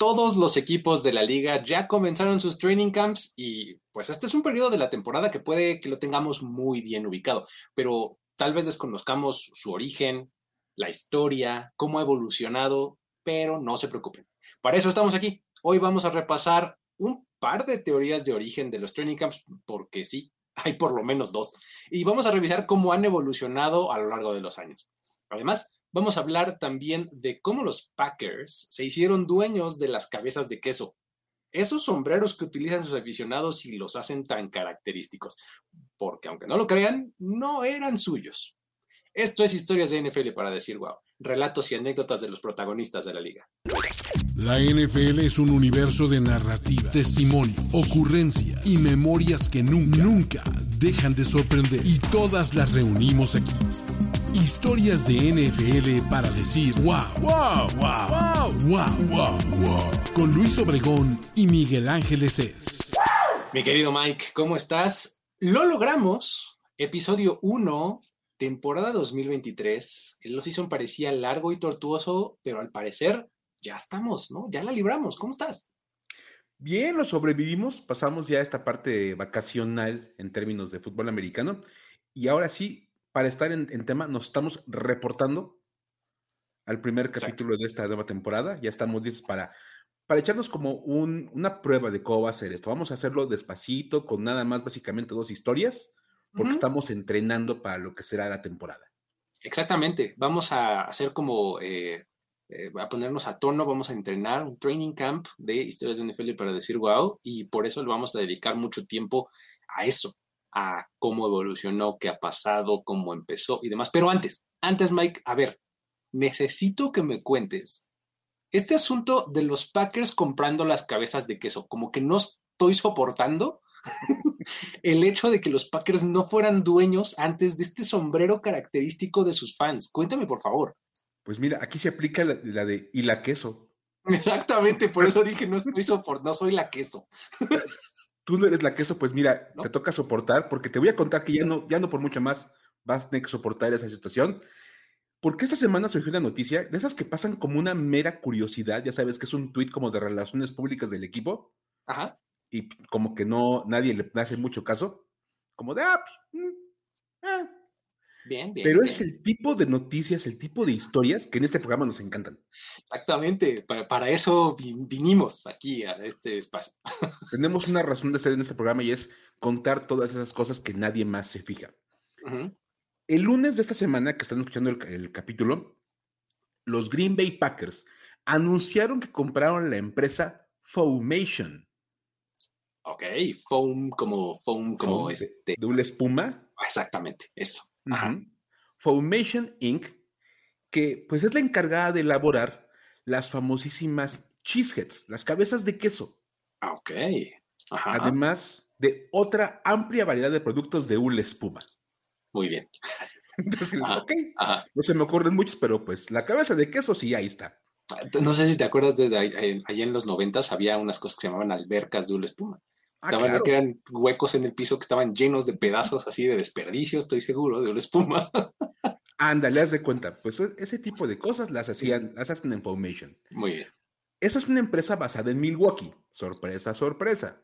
todos los equipos de la liga ya comenzaron sus training camps y pues este es un periodo de la temporada que puede que lo tengamos muy bien ubicado, pero tal vez desconozcamos su origen, la historia, cómo ha evolucionado, pero no se preocupen. Para eso estamos aquí. Hoy vamos a repasar un par de teorías de origen de los training camps, porque sí, hay por lo menos dos, y vamos a revisar cómo han evolucionado a lo largo de los años. Además, vamos a hablar también de cómo los Packers se hicieron dueños de las cabezas de queso. Esos sombreros que utilizan sus aficionados y los hacen tan característicos, porque aunque no lo crean, no eran suyos. Esto es Historias de NFL para decir wow, relatos y anécdotas de los protagonistas de la liga. La NFL es un universo de narrativa, testimonio, ocurrencia y memorias que nunca, nunca dejan de sorprender. Y todas las reunimos aquí. Historias de NFL para decir wow, wow, wow, wow, wow, wow, wow. Con Luis Obregón y Miguel Ángeles es. Mi querido Mike, ¿cómo estás? Lo logramos. Episodio 1, temporada 2023. El off-season parecía largo y tortuoso, pero al parecer ya estamos, ¿no? Ya la libramos. ¿Cómo estás? Bien, lo sobrevivimos. Pasamos ya esta parte vacacional en términos de fútbol americano. Y ahora sí, para estar en, tema, nos estamos reportando al primer capítulo de esta nueva temporada. Ya estamos listos para, para echarnos como una prueba de cómo va a ser esto. Vamos a hacerlo despacito, con nada más básicamente dos historias, porque estamos entrenando para lo que será la temporada. Exactamente. Vamos a hacer como eh, eh, a ponernos a tono, vamos a entrenar un training camp de historias de NFL para decir wow, y por eso le vamos a dedicar mucho tiempo a eso, a cómo evolucionó, qué ha pasado, cómo empezó y demás. Pero antes, antes, Mike, a ver, necesito que me cuentes este asunto de los Packers comprando las cabezas de queso, como que no estoy soportando el hecho de que los Packers no fueran dueños antes de este sombrero característico de sus fans. Cuéntame, por favor. Pues mira, aquí se aplica la, de y la queso. Exactamente, por eso dije no estoy soport, no soy la queso tú no eres la queso, pues mira, te toca soportar, porque te voy a contar que ya no, ya no por mucho más vas a tener que soportar esa situación. Porque esta semana surgió una noticia de esas que pasan como una mera curiosidad, ya sabes que es un tuit como de relaciones públicas del equipo. Ajá. Y como que no, nadie le hace mucho caso. Como de, ah, pues, mm, ah, Bien, bien. Pero es el tipo de noticias, el tipo de historias que en este programa nos encantan. Exactamente, para, eso vinimos aquí a este espacio. Tenemos una razón de ser en este programa y es contar todas esas cosas que nadie más se fija. El lunes de esta semana que están escuchando el, el capítulo, los Green Bay Packers anunciaron que compraron la empresa Foamation. Ok, foam como foam como este. De una espuma. Exactamente, eso. Foundation Inc., que pues es la encargada de elaborar las famosísimas cheeseheads, las cabezas de queso. Ah, ok. Además de otra amplia variedad de productos de hule espuma. Muy bien. Entonces, ok. No se me ocurren muchos, pero pues la cabeza de queso sí, ahí está. No sé si te acuerdas de allá en los noventas había unas cosas que se llamaban albercas de hule espuma. Ah, estaban, que eran huecos en el piso que estaban llenos de pedazos así de desperdicio, estoy seguro, de una espuma. Ándale, haz de cuenta. Pues e, ese tipo de cosas las hacían, las hacen en Foundation. Muy bien. Esa es una empresa basada en Milwaukee. Sorpresa, sorpresa.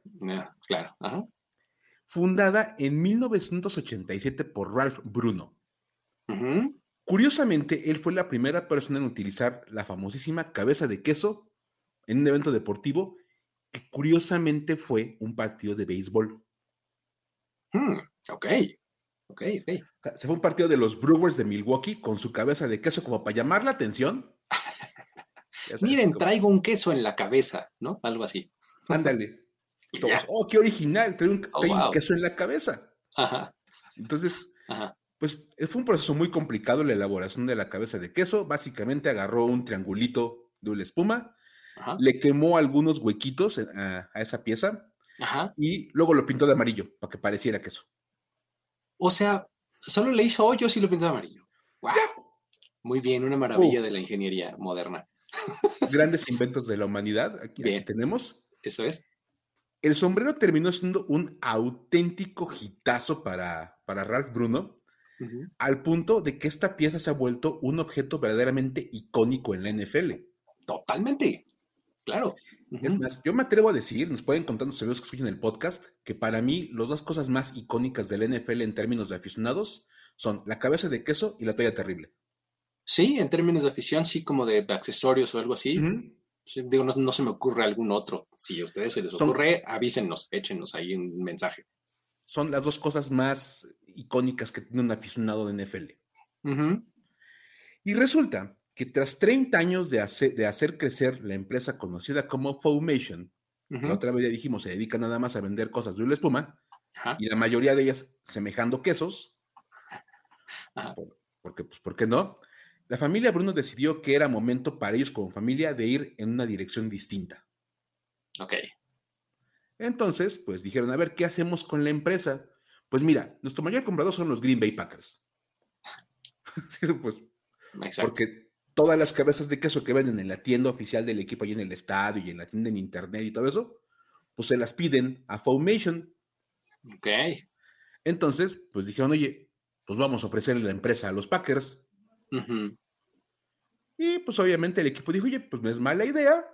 claro. Fundada en 1987 por Ralph Bruno. Curiosamente, él fue la primera persona en utilizar la famosísima cabeza de queso en un evento deportivo curiosamente fue un partido de béisbol. Hmm, ok, ok, ok. se fue un partido de los Brewers de Milwaukee con su cabeza de queso como para llamar la atención. Miren, traigo un queso en la cabeza, ¿no? Algo así. Ándale. oh, qué original, traigo un, oh, queso en la cabeza. Ajá. Entonces, pues fue un proceso muy complicado la elaboración de la cabeza de queso. Básicamente agarró un triangulito de una espuma, le quemó algunos huequitos a, esa pieza y luego lo pintó de amarillo para que pareciera queso. O sea, solo le hizo hoyos y lo pintó de amarillo. Muy bien, una maravilla uh. de la ingeniería moderna. Grandes inventos de la humanidad. Aquí, tenemos. Eso es. El sombrero terminó siendo un auténtico hitazo para, para Ralph Bruno, al punto de que esta pieza se ha vuelto un objeto verdaderamente icónico en la NFL. Totalmente. Claro. Es más, yo me atrevo a decir, nos pueden contar los que escuchen el podcast, que para mí las dos cosas más icónicas del NFL en términos de aficionados son la cabeza de queso y la toalla terrible. Sí, en términos de afición, sí, como de accesorios o algo así. digo, no, se me ocurre algún otro. Si a ustedes se les ocurre, avísenos, échenos ahí un mensaje. Son las dos cosas más icónicas que tiene un aficionado de NFL. Y resulta que tras 30 años de hacer, de hacer crecer la empresa conocida como Foamation, la otra vez ya dijimos, se dedica nada más a vender cosas de una espuma, y la mayoría de ellas semejando quesos, porque, pues, ¿por qué no? La familia Bruno decidió que era momento para ellos como familia de ir en una dirección distinta. Ok. Entonces, pues dijeron, a ver, ¿qué hacemos con la empresa? Pues mira, nuestro mayor comprador son los Green Bay Packers. pues, porque todas las cabezas de queso que venden en la tienda oficial del equipo y en el estadio y en la tienda en internet y todo eso, pues se las piden a Foundation. Ok. Entonces, pues dijeron, oye, pues vamos a ofrecerle la empresa a los Packers. Y pues obviamente el equipo dijo, oye, pues no es mala idea.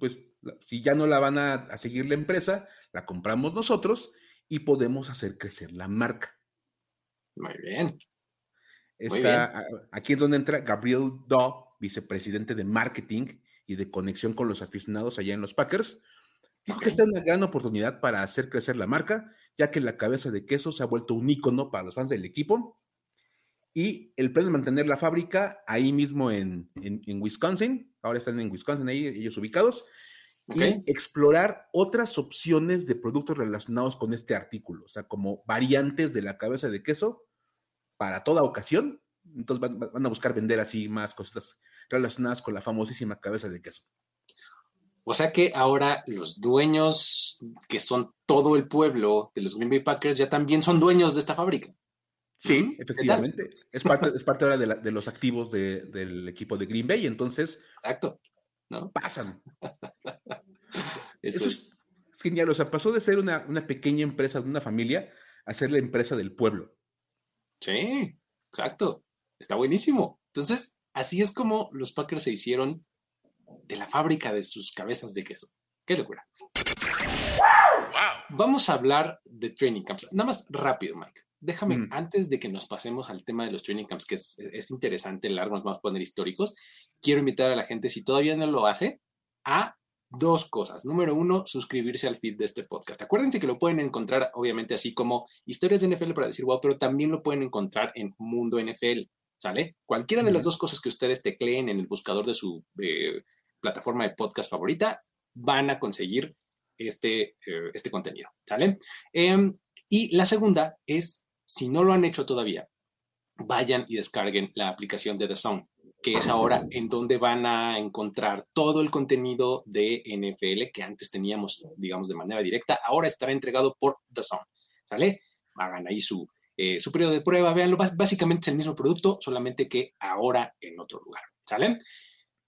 Pues si ya no la van a, seguir la empresa, la compramos nosotros y podemos hacer crecer la marca. Muy bien. Está, Aquí es donde entra Gabriel Daw, vicepresidente de marketing y de conexión con los aficionados allá en los Packers. Dijo que esta es una gran oportunidad para hacer crecer la marca, ya que la cabeza de queso se ha vuelto un icono para los fans del equipo y el plan es mantener la fábrica ahí mismo en, Wisconsin. Ahora están en Wisconsin, ahí ellos ubicados. Y explorar otras opciones de productos relacionados con este artículo. O sea, como variantes de la cabeza de queso para toda ocasión. Entonces van, a buscar vender así más cosas relacionadas con la famosísima cabeza de queso. O sea que ahora los dueños, que son todo el pueblo de los Green Bay Packers, ya también son dueños de esta fábrica. Sí, efectivamente. Es parte, es parte ahora de, los activos del equipo de Green Bay, entonces. Exacto. ¿no? Pasan. Eso, es, genial. O sea, pasó de ser una, pequeña empresa de una familia a ser la empresa del pueblo. Sí, exacto. Está buenísimo. Entonces, así es como los Packers se hicieron de la fábrica de sus cabezas de queso. Qué locura. Vamos a hablar de training camps. Nada más rápido, Mike. Déjame, mm. antes de que nos pasemos al tema de los training camps, que es, es interesante, largo, nos vamos a poner históricos, quiero invitar a la gente, si todavía no lo hace, a dos cosas. Número uno, suscribirse al feed de este podcast. Acuérdense que lo pueden encontrar, obviamente, así como historias de NFL para decir wow, pero también lo pueden encontrar en Mundo NFL, ¿sale? Cualquiera de las dos cosas que ustedes tecleen en el buscador de su eh, plataforma de podcast favorita, van a conseguir este, eh, este contenido, ¿sale? Em, y la segunda es si no lo han hecho todavía, vayan y descarguen la aplicación de The Zone, que es ahora en donde van a encontrar todo el contenido de NFL que antes teníamos, digamos, de manera directa. Ahora estará entregado por The Zone. ¿Sale? Hagan ahí su, eh, su periodo de prueba, véanlo. Básicamente es el mismo producto, solamente que ahora en otro lugar. ¿Sale?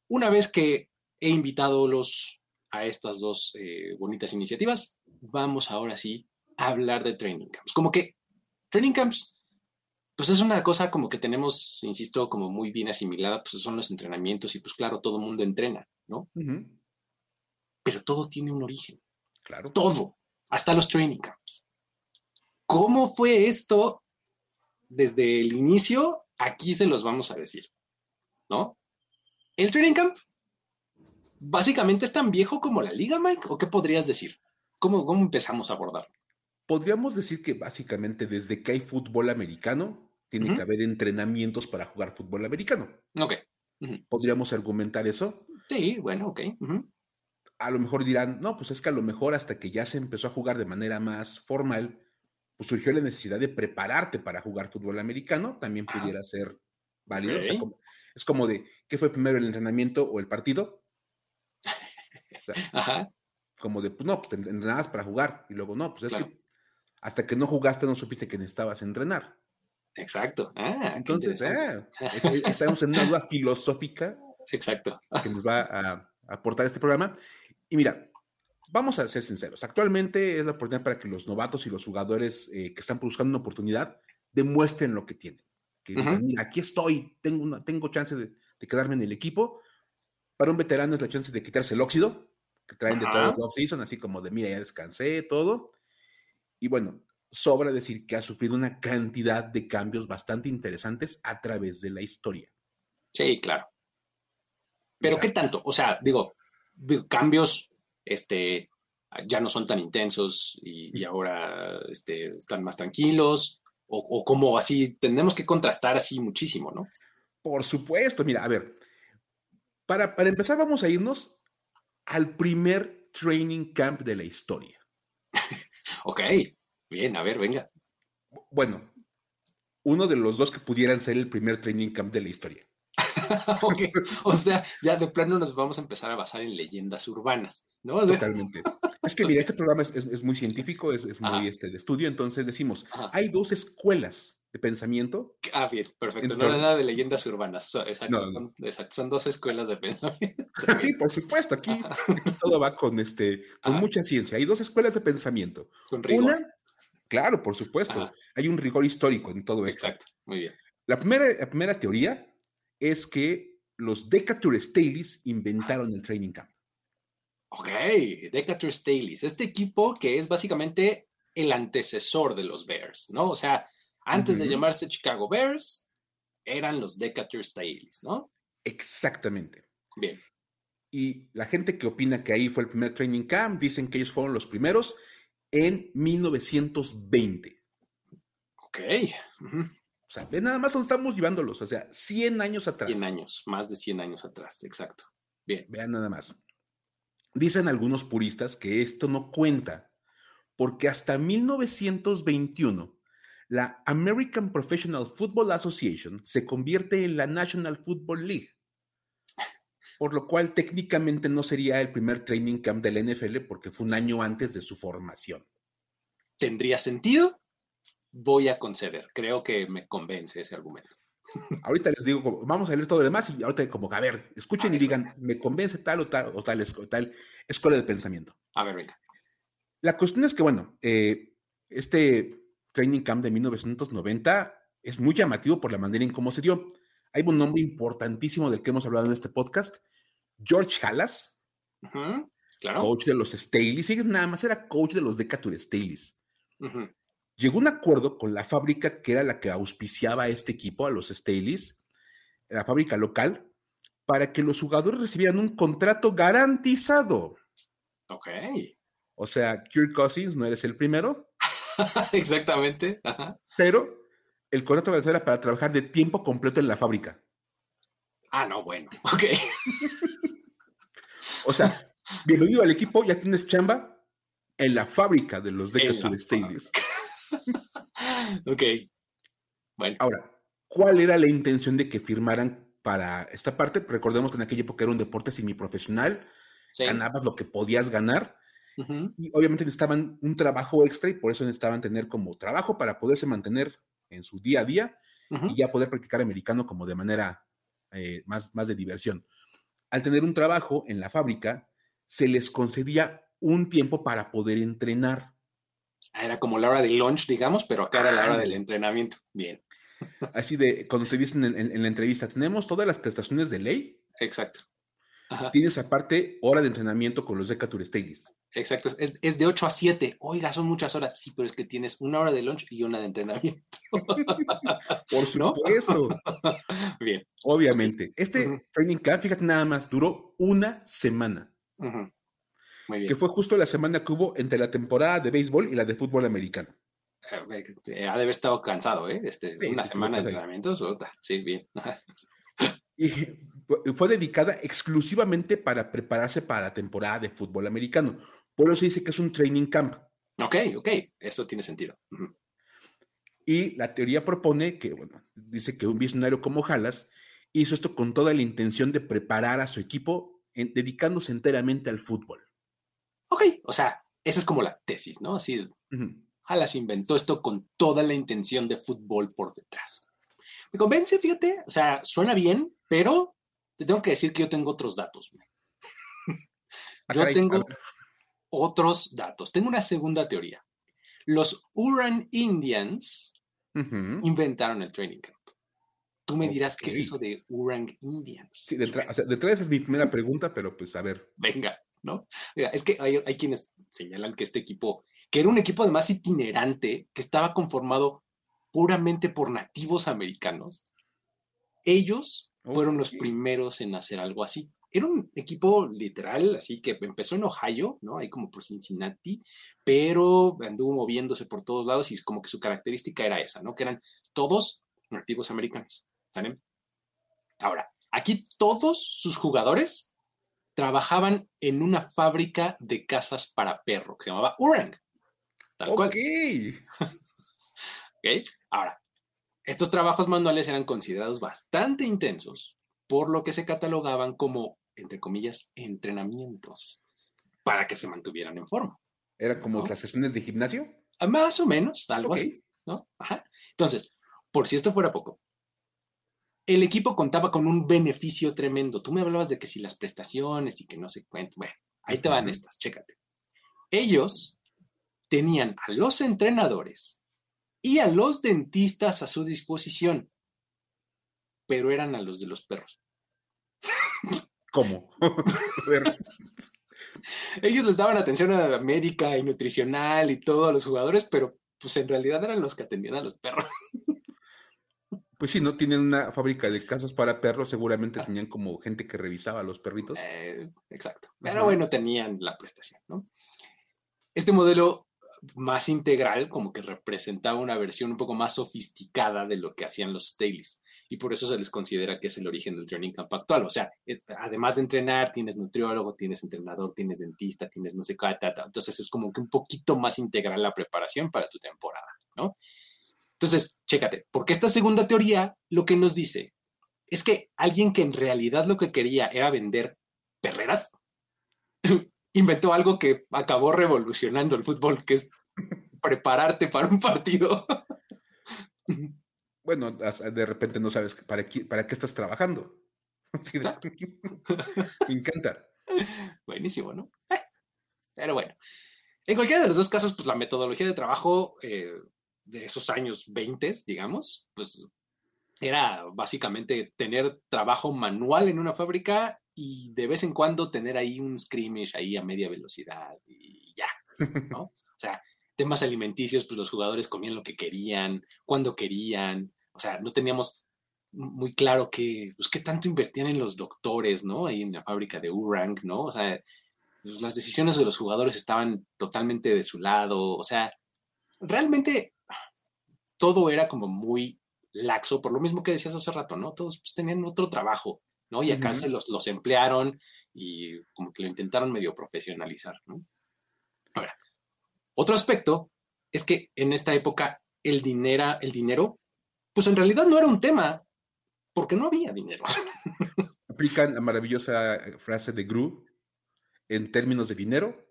Una vez que he invitado los, a estas dos eh, bonitas iniciativas, vamos ahora sí a hablar de training camps. Como que Training camps, pues es una cosa como que tenemos, insisto, como muy bien asimilada, pues son los entrenamientos y pues claro, todo mundo entrena, ¿no? Pero todo tiene un origen. Claro. Todo, hasta los training camps. ¿Cómo fue esto desde el inicio? Aquí se los vamos a decir, ¿no? El training camp básicamente es tan viejo como la liga, Mike, ¿o qué podrías decir? ¿Cómo, cómo empezamos a abordarlo? podríamos decir que básicamente desde que hay fútbol americano, tiene que haber entrenamientos para jugar fútbol americano. Ok. ¿Podríamos argumentar eso? Sí, bueno, ok. A lo mejor dirán, no, pues es que a lo mejor hasta que ya se empezó a jugar de manera más formal, pues surgió la necesidad de prepararte para jugar fútbol americano, también pudiera ser válido. es como de, ¿qué fue primero el entrenamiento o el partido? Ajá. Como de, pues no, pues entrenabas para jugar y luego no, pues es que hasta que no jugaste no supiste que necesitabas entrenar. Exacto. Ah, Entonces, eh, estamos en una duda filosófica. Exacto. Que nos va a, aportar este programa. Y mira, vamos a ser sinceros. Actualmente es la oportunidad para que los novatos y los jugadores eh, que están buscando una oportunidad demuestren lo que tienen. Que mira, aquí estoy, tengo, una, tengo chance de, quedarme en el equipo. Para un veterano es la chance de quitarse el óxido, que traen de todo el off-season, así como de, mira, ya descansé, todo. Y bueno, sobra decir que ha sufrido una cantidad de cambios bastante interesantes a través de la historia. Sí, claro. Pero ¿qué tanto? O sea, digo, cambios, este, ya no son tan intensos y, ahora este, están más tranquilos, o, como así, tenemos que contrastar así muchísimo, ¿no? Por supuesto, mira, a ver, para, para empezar vamos a irnos al primer training camp de la historia. ok, bien, a ver, venga. Bueno, uno de los dos que pudieran ser el primer training camp de la historia. O sea, ya de plano nos vamos a empezar a basar en leyendas urbanas, ¿no? Totalmente. Es que, mira, este programa es, muy científico, es, muy este, de estudio, entonces decimos, hay dos escuelas de pensamiento. Ah, bien, perfecto. no es nada de leyendas urbanas, exacto, Son, son, dos escuelas de pensamiento. sí, por supuesto, aquí, todo va con, este, con mucha ciencia. Hay dos escuelas de pensamiento. Con rigor. Una, claro, por supuesto, hay un rigor histórico en todo esto. Exacto, muy bien. La primera, la primera teoría es que los Decatur Staleys inventaron el training camp. Ok, Decatur Staleys, este equipo que es básicamente el antecesor de los Bears, ¿no? O sea, antes de llamarse Chicago Bears, eran los Decatur Staleys, ¿no? Exactamente. Bien. Y la gente que opina que ahí fue el primer training camp, dicen que ellos fueron los primeros en 1920. Ok. O sea, ve nada más donde estamos llevándolos, o sea, 100 años atrás. 100 años, más de 100 años atrás, exacto. Bien. Vean nada más. Dicen algunos puristas que esto no cuenta, porque hasta 1921 la American Professional Football Association se convierte en la National Football League, por lo cual técnicamente no sería el primer training camp del NFL porque fue un año antes de su formación. ¿Tendría sentido? voy a conceder. Creo que me convence ese argumento. Ahorita les digo, vamos a leer todo lo demás y ahorita como, a ver, escuchen y digan, me convence tal o tal o tal, tal escuela de pensamiento. A ver, venga. La cuestión es que, bueno, eh, este training camp de 1990 es muy llamativo por la manera en cómo se dio. Hay un nombre importantísimo del que hemos hablado en este podcast, George Halas, claro. coach de los Staleys. Nada más era coach de los Decatur Staleys llegó un acuerdo con la fábrica que era la que auspiciaba a este equipo, a los Staleys, la fábrica local, para que los jugadores recibieran un contrato garantizado. Ok. O sea, Kirk Cousins no eres el primero. Exactamente. Pero el contrato garantizado era para trabajar de tiempo completo en la fábrica. Ah, no, bueno. Ok. o sea, bienvenido al equipo, ya tienes chamba en la fábrica de los Decatur Staleys. ok. Bueno. Ahora, ¿cuál era la intención de que firmaran para esta parte? Recordemos que en aquella época era un deporte semiprofesional, ganabas lo que podías ganar. Y obviamente necesitaban un trabajo extra y por eso necesitaban tener como trabajo para poderse mantener en su día a día y ya poder practicar americano como de manera eh, más, más de diversión. Al tener un trabajo en la fábrica, se les concedía un tiempo para poder entrenar. Ah, era como la hora del lunch, digamos, pero acá era la hora del entrenamiento. Bien. Así de, cuando te dicen en, la entrevista, tenemos todas las prestaciones de ley. Exacto. Tienes aparte hora de entrenamiento con los Decatur Staleys. Exacto, es, de 8 a 7. Oiga, son muchas horas. Sí, pero es que tienes una hora de lunch y una de entrenamiento. Por supuesto. Bien. Obviamente. Este training camp, fíjate nada más, duró una semana. Que fue justo la semana que hubo entre la temporada de béisbol y la de fútbol americano. Eh, eh, ha de haber estado cansado, ¿eh? Este, una semana de entrenamiento, sí, bien. y fue dedicada exclusivamente para prepararse para la temporada de fútbol americano. Por eso dice que es un training camp. Ok, ok, eso tiene sentido. Y la teoría propone que, bueno, dice que un visionario como Halas hizo esto con toda la intención de preparar a su equipo dedicándose enteramente al fútbol. Ok, o sea, esa es como la tesis, ¿no? Así, Halas inventó esto con toda la intención de fútbol por detrás. Me convence, fíjate, o sea, suena bien, pero te tengo que decir que yo tengo otros datos. Ah, yo tengo otros datos. Tengo una segunda teoría. Los Uran Indians inventaron el training camp. Tú me dirás qué es eso de Urang Indians. Sí, detrás, detrás es mi primera pregunta, pero pues a ver. Venga, ¿no? Mira, es que hay, hay quienes señalan que este equipo, que era un equipo además itinerante, que estaba conformado puramente por nativos americanos, ellos fueron los primeros en hacer algo así. Era un equipo literal, así que empezó en Ohio, ¿no? Ahí como por Cincinnati, pero anduvo moviéndose por todos lados y como que su característica era esa, ¿no? Que eran todos nativos americanos. ¿Sale? Ahora, aquí todos sus jugadores trabajaban en una fábrica de casas para perro que se llamaba Urang. Tal cual. ok. Ahora, estos trabajos manuales eran considerados bastante intensos, por lo que se catalogaban como, entre comillas, entrenamientos para que se mantuvieran en forma. ¿Eran como las sesiones de gimnasio? Ah, más o menos, algo así, ¿no? Ajá. Entonces, por si esto fuera poco, el equipo contaba con un beneficio tremendo. Tú me hablabas de que si las prestaciones y que no sé cuánto. Bueno, ahí te van estas, chécate. Ellos tenían a los entrenadores y a los dentistas a su disposición, pero eran a los de los perros. ¿Cómo? Ellos les daban atención a médica y nutricional y todo a los jugadores, pero pues en realidad eran los que atendían a los perros. Pues sí, no tienen una fábrica de casas para perros, seguramente ah. tenían como gente que revisaba a los perritos. Eh, exacto. Pero bueno, tenían la prestación, ¿no? Este modelo más integral como que representaba una versión un poco más sofisticada de lo que hacían los Staleys y por eso se les considera que es el origen del training camp actual. O sea, además de entrenar, tienes nutriólogo, tienes entrenador, tienes dentista, tienes no sé qué, entonces es como que un poquito más integral la preparación para tu temporada, ¿no? Entonces, chécate, porque esta segunda teoría lo que nos dice es que alguien que en realidad lo que quería era vender perreras, inventó algo que acabó revolucionando el fútbol, que es prepararte para un partido. Bueno, de repente no sabes para qué, para qué estás trabajando. Me encanta. Buenísimo, ¿no? Pero bueno, en cualquiera de los dos casos, pues la metodología de trabajo eh, de esos años 20, digamos, pues era básicamente tener trabajo manual en una fábrica y de vez en cuando tener ahí un scrimmage ahí a media velocidad y ya, ¿no? O sea, temas alimenticios, pues los jugadores comían lo que querían, cuando querían, o sea, no teníamos muy claro que, pues, qué tanto invertían en los doctores, ¿no? Ahí en la fábrica de Urang, ¿no? O sea, pues, las decisiones de los jugadores estaban totalmente de su lado, o sea, realmente todo era como muy laxo, por lo mismo que decías hace rato, ¿no? Todos pues, tenían otro trabajo, ¿no? Y acá se los, los emplearon y como que lo intentaron medio profesionalizar, ¿no? Ahora, otro aspecto es que en esta época el dinero, el dinero, pues en realidad no era un tema, porque no había dinero. Aplican la maravillosa frase de Gru, en términos de dinero,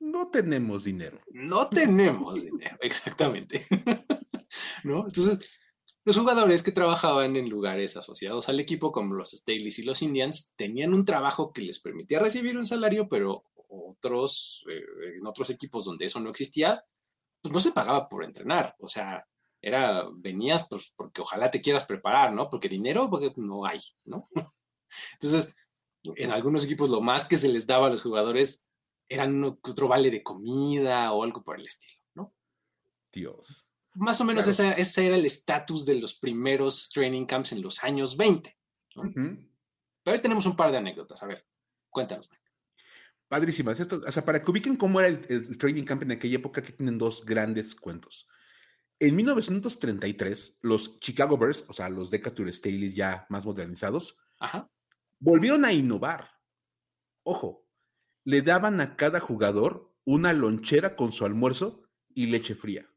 no tenemos dinero. No tenemos dinero, exactamente. ¿no? Entonces, los jugadores que trabajaban en lugares asociados al equipo, como los Staleys y los Indians, tenían un trabajo que les permitía recibir un salario, pero otros, eh, en otros equipos donde eso no existía, pues no se pagaba por entrenar. O sea, era, venías pues porque ojalá te quieras preparar, ¿no? Porque dinero porque no hay, ¿no? Entonces, en algunos equipos lo más que se les daba a los jugadores eran otro vale de comida o algo por el estilo, ¿no? Dios. Más o menos ese, era el estatus de los primeros training camps en los años 20. Pero hoy tenemos un par de anécdotas. A ver, cuéntanos. Padrísimas. Esto, o sea, para que ubiquen cómo era el, training camp en aquella época, que tienen dos grandes cuentos. En 1933, los Chicago Bears, o sea, los Decatur Staleys ya más modernizados, volvieron a innovar. Ojo, le daban a cada jugador una lonchera con su almuerzo y leche fría.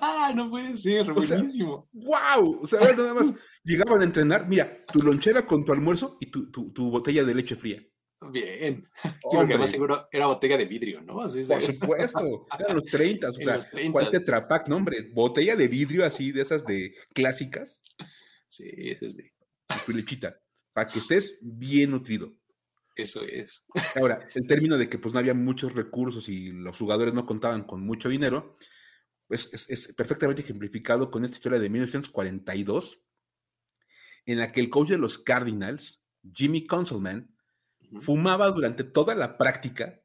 Ah, no puede ser, buenísimo. ¡Wow! O sea, nada más llegaban a entrenar, mira, tu lonchera con tu almuerzo y tu, tu, botella de leche fría. Bien. Sí, porque además seguro era botella de vidrio, ¿no? Por supuesto. Eran los 30, o sea, ¿cuál tetrapac? No, hombre, botella de vidrio así, de esas de clásicas. Sí, es sí. tu lechita, para que estés bien nutrido. Eso es. Ahora, el término de que pues no había muchos recursos y los jugadores no contaban con mucho dinero, es, es, perfectamente ejemplificado con esta historia de 1942, en la que el coach de los Cardinals, Jimmy Conselman, fumaba durante toda la práctica,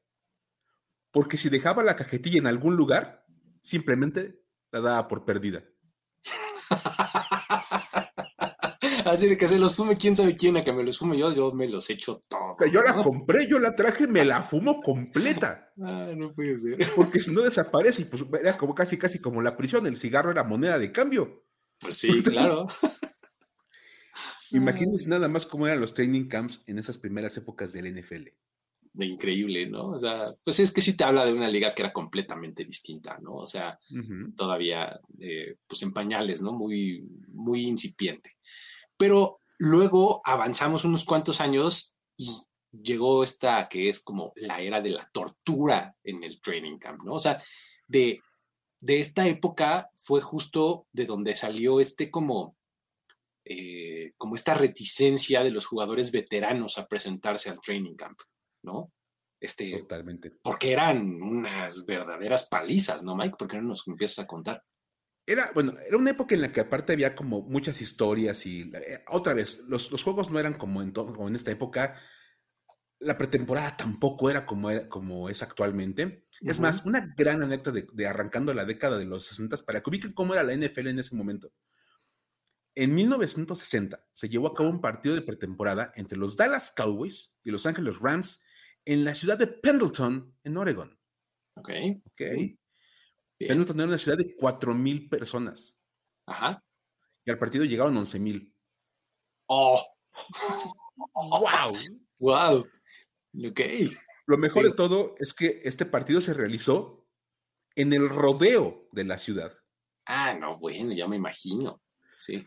porque si dejaba la cajetilla en algún lugar, simplemente la daba por perdida. Así de que se los fume quién sabe quién, a que me los fume yo, yo me los echo Yo la compré, yo la traje, me la fumo completa. Ah, no puede ser. Porque si no desaparece, y pues era como casi, casi como la prisión, el cigarro era moneda de cambio. Pues sí, claro. Imagínense nada más cómo eran los training camps en esas primeras épocas del NFL. De increíble, ¿no? O sea, pues es que sí te habla de una liga que era completamente distinta, ¿no? O sea, todavía, eh, pues en pañales, ¿no? Muy, muy incipiente. Pero luego avanzamos unos cuantos años y llegó esta que es como la era de la tortura en el training camp, ¿no? O sea, de, de esta época fue justo de donde salió este como, eh, como esta reticencia de los jugadores veteranos a presentarse al training camp, ¿no? Este, Totalmente. Porque eran unas verdaderas palizas, ¿no, Mike? ¿Por qué no nos empiezas a contar? Era, bueno, era una época en la que aparte había como muchas historias y eh, otra vez, los, juegos no eran como en, como en esta época, la pretemporada tampoco era como, como es actualmente. Es más, una gran anécdota de, arrancando la década de los 60 para que ubiquen cómo era la NFL en ese momento. En 1960 se llevó a cabo un partido de pretemporada entre los Dallas Cowboys y Los Ángeles Rams en la ciudad de Pendleton, en Oregon. Ok. Ok. Pendleton era una ciudad de 4.000 personas. Ajá. Y al partido llegaron 11.000. ¡Oh! ¡Wow! ¡Wow! Ok. Lo mejor de todo es que este partido se realizó en el rodeo de la ciudad. Ah, no, bueno, ya me imagino. Sí.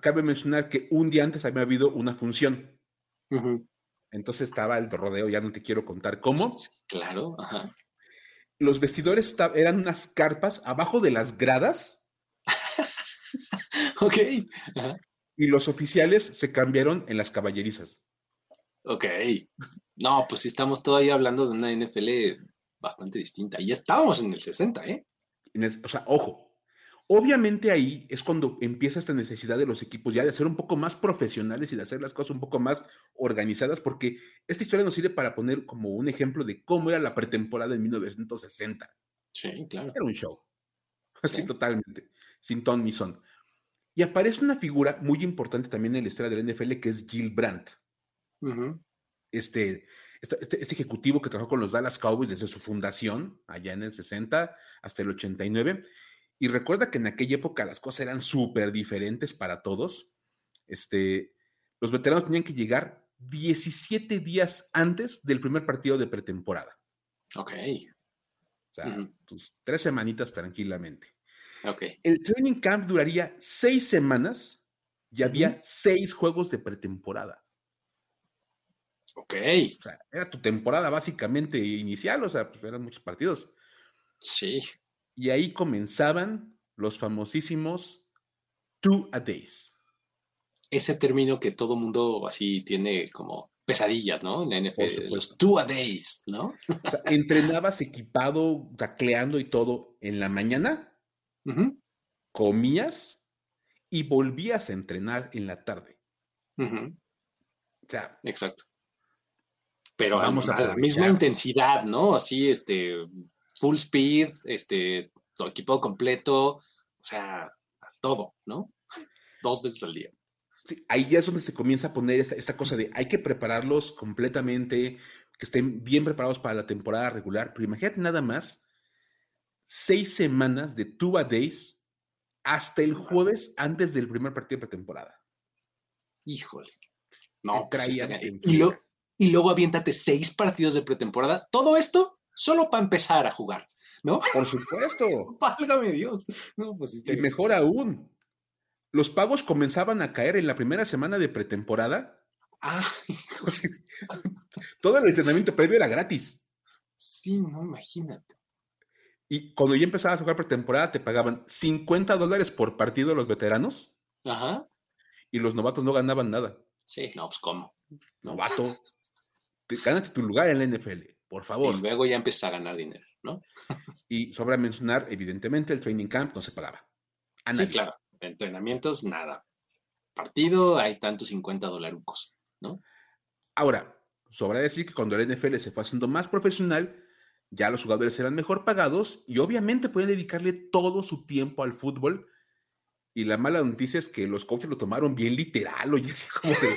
Cabe mencionar que un día antes había habido una función. Entonces estaba el rodeo, ya no te quiero contar cómo. claro, ajá los vestidores eran unas carpas abajo de las gradas. ok. Y los oficiales se cambiaron en las caballerizas. Ok. No, pues sí estamos todavía hablando de una NFL bastante distinta. Y estábamos en el 60, ¿eh? o sea, ojo, Obviamente ahí es cuando empieza esta necesidad de los equipos ya de ser un poco más profesionales y de hacer las cosas un poco más organizadas, porque esta historia nos sirve para poner como un ejemplo de cómo era la pretemporada en 1960. Sí, claro. Era un show. Así totalmente, sin ton ni son. Y aparece una figura muy importante también en la historia del NFL que es Gil Brandt. Este, este, este, este, ejecutivo que trabajó con los Dallas Cowboys desde su fundación, allá en el 60 hasta el 89 y recuerda que en aquella época las cosas eran súper diferentes para todos. Este, los veteranos tenían que llegar 17 días antes del primer partido de pretemporada. Ok. O sea, tus tres semanitas tranquilamente. Ok. El training camp duraría seis semanas y había seis juegos de pretemporada. Ok. O sea, era tu temporada básicamente inicial, o sea, pues eran muchos partidos. Sí. Y ahí comenzaban los famosísimos two a days. Ese término que todo mundo así tiene como pesadillas, ¿no? En la NFL, los two a days, ¿no? O sea, entrenabas equipado, tacleando y todo en la mañana, comías y volvías a entrenar en la tarde. O sea, exacto. Pero vamos a, a la misma intensidad, ¿no? Así, este, full speed, este, todo equipo completo, o sea, todo, ¿no? Dos veces al día. Sí, ahí ya es donde se comienza a poner esta, cosa de hay que prepararlos completamente, que estén bien preparados para la temporada regular, pero imagínate nada más, seis semanas de two a days hasta el jueves antes del primer partido de pretemporada. Híjole. No, pues y, y luego aviéntate seis partidos de pretemporada. Todo esto solo para empezar a jugar, ¿no? Por supuesto. Válgame Dios. Pues, y mejor aún, los pagos comenzaban a caer en la primera semana de pretemporada. Ah, todo el entrenamiento previo era gratis. Sí, no, imagínate. Y cuando ya empezabas a jugar pretemporada, te pagaban 50 dólares por partido los veteranos. Ajá. Y los novatos no ganaban nada. Sí, no, pues cómo. Novato. Gánate tu lugar en la NFL. Por favor. Y luego ya empieza a ganar dinero. ¿no? Y sobra mencionar, evidentemente, el training camp no se pagaba. sí, claro. Entrenamientos, nada. Partido, hay tantos 50 dolarucos, ¿no? Ahora, sobra decir que cuando el NFL se fue haciendo más profesional, ya los jugadores eran mejor pagados y obviamente pueden dedicarle todo su tiempo al fútbol. Y la mala noticia es que los coaches lo tomaron bien literal, oye, así como de.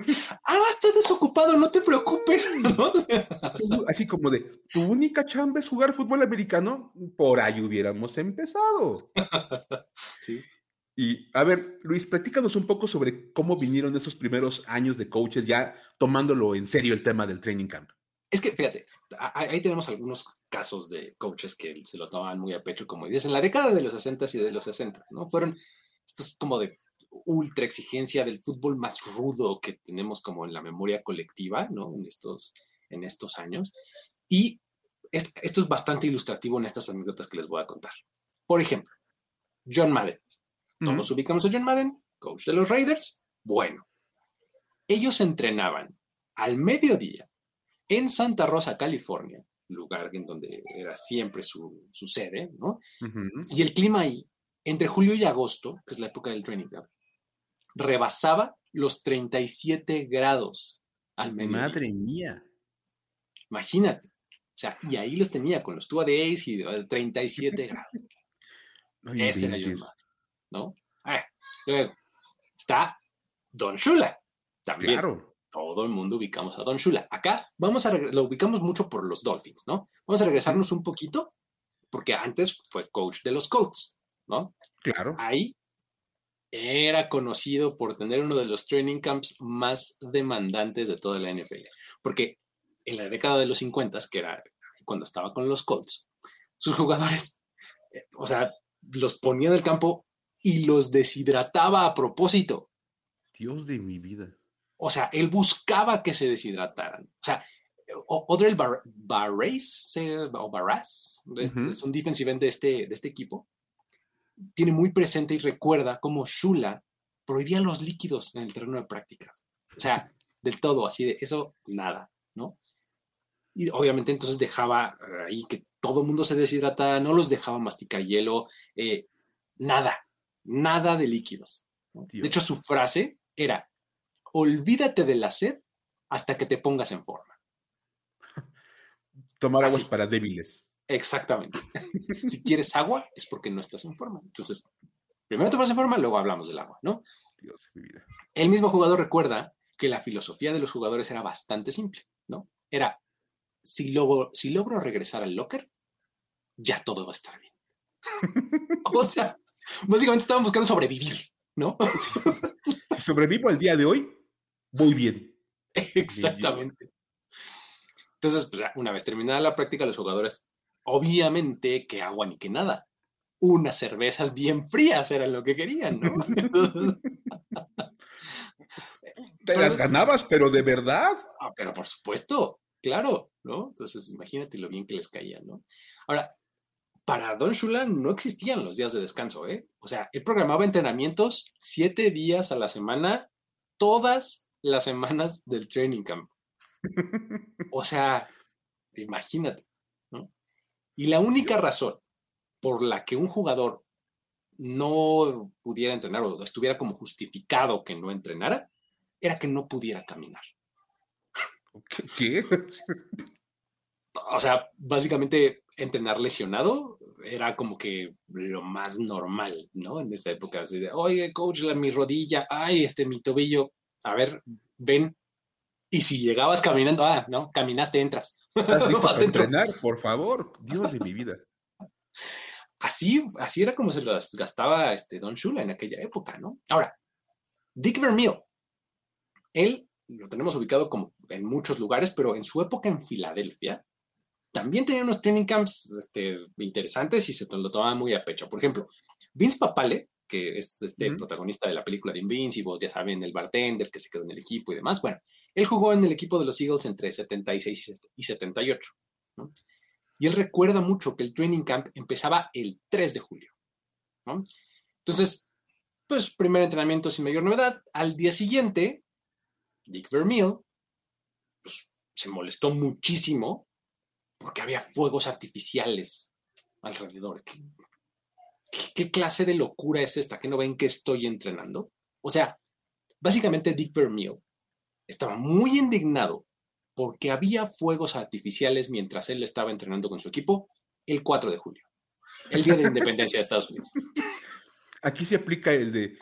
ah, estás desocupado, no te preocupes. así como de, tu única chamba es jugar fútbol americano, por ahí hubiéramos empezado. sí. Y a ver, Luis, platícanos un poco sobre cómo vinieron esos primeros años de coaches, ya tomándolo en serio el tema del training camp. Es que, fíjate, ahí tenemos algunos casos de coaches que se los tomaban muy a pecho, como dices, en la década de los 60 y de los 60, ¿no? Fueron estos como de ultra exigencia del fútbol más rudo que tenemos como en la memoria colectiva, ¿no? En estos, en estos años. Y esto es bastante ilustrativo en estas anécdotas que les voy a contar. Por ejemplo, John Madden. Todos ubicamos a John Madden, coach de los Raiders. Bueno, ellos entrenaban al mediodía en Santa Rosa, California, lugar en donde era siempre su, sede, ¿no? Y el clima ahí, entre julio y agosto, que es la época del training camp, rebasaba los 37 grados al menos. Madre mía. Imagínate. O sea, y ahí los tenía con los two days y 37 grados. Ese era John ¿no? Ah, luego está Don Shula, también. Claro todo el mundo ubicamos a Don Shula. Acá vamos a lo ubicamos mucho por los Dolphins, ¿no? Vamos a regresarnos un poquito, porque antes fue coach de los Colts, ¿no? Claro. Ahí era conocido por tener uno de los training camps más demandantes de toda la NFL, porque en la década de los 50, que era cuando estaba con los Colts, sus jugadores, eh, o sea, los ponía en el campo y los deshidrataba a propósito. Dios de mi vida. O sea, él buscaba que se deshidrataran. O sea, Odrell Bar Barras, o Barras, es, un defensive end de este, de este equipo, tiene muy presente y recuerda cómo Shula prohibía los líquidos en el terreno de prácticas. O sea, del todo, así de eso, nada, ¿no? Y obviamente entonces dejaba ahí que todo el mundo se deshidratara, no los dejaba masticar hielo, eh, nada, nada de líquidos. De hecho, su frase era, olvídate de la sed hasta que te pongas en forma. Tomar agua es para débiles. Exactamente. si quieres agua es porque no estás en forma. Entonces, primero te pones en forma, luego hablamos del agua, ¿no? Dios, mi vida. El mismo jugador recuerda que la filosofía de los jugadores era bastante simple, ¿no? Era, si logro, si logro regresar al locker, ya todo va a estar bien. o sea, básicamente estaban buscando sobrevivir, ¿no? si sobrevivo el día de hoy, muy bien. Exactamente. Entonces, pues, una vez terminada la práctica, los jugadores, obviamente, que agua ni que nada. Unas cervezas bien frías eran lo que querían, ¿no? Te las ganabas, pero de verdad. Ah, pero por supuesto, claro, ¿no? Entonces, imagínate lo bien que les caía, ¿no? Ahora, para Don Shula no existían los días de descanso, ¿eh? O sea, él programaba entrenamientos siete días a la semana, todas las semanas del training camp. O sea, imagínate. Y la única razón por la que un jugador no pudiera entrenar o estuviera como justificado que no entrenara, era que no pudiera caminar. ¿Qué? O sea, básicamente entrenar lesionado era como que lo más normal, ¿no? En esa época. Oye, coach, la, mi rodilla, ay, este, mi tobillo a ver, ven. Y si llegabas caminando, ah, no, caminaste, entras. ¿Estás listo para entrenar, por favor? Dios de mi vida. Así, así era como se las gastaba este Don Shula en aquella época, ¿no? Ahora, Dick Vermeil, él lo tenemos ubicado como en muchos lugares, pero en su época en Filadelfia, también tenía unos training camps este, interesantes y se lo tomaba muy a pecho. Por ejemplo, Vince Papale que es este protagonista de la película de Invincible, ya saben, el bartender que se quedó en el equipo y demás. Bueno, él jugó en el equipo de los Eagles entre 76 y 78. Y él recuerda mucho que el training camp empezaba el 3 de julio. Entonces, pues primer entrenamiento sin mayor novedad. Al día porque había fuegos artificiales alrededor. ¿Qué, clase de locura es esta? ¿Que no ven que estoy entrenando? O sea, básicamente Dick Vermeil estaba muy indignado porque había fuegos artificiales mientras él estaba entrenando con su equipo el 4 de julio, el día de independencia de Estados Unidos. Aquí se aplica el de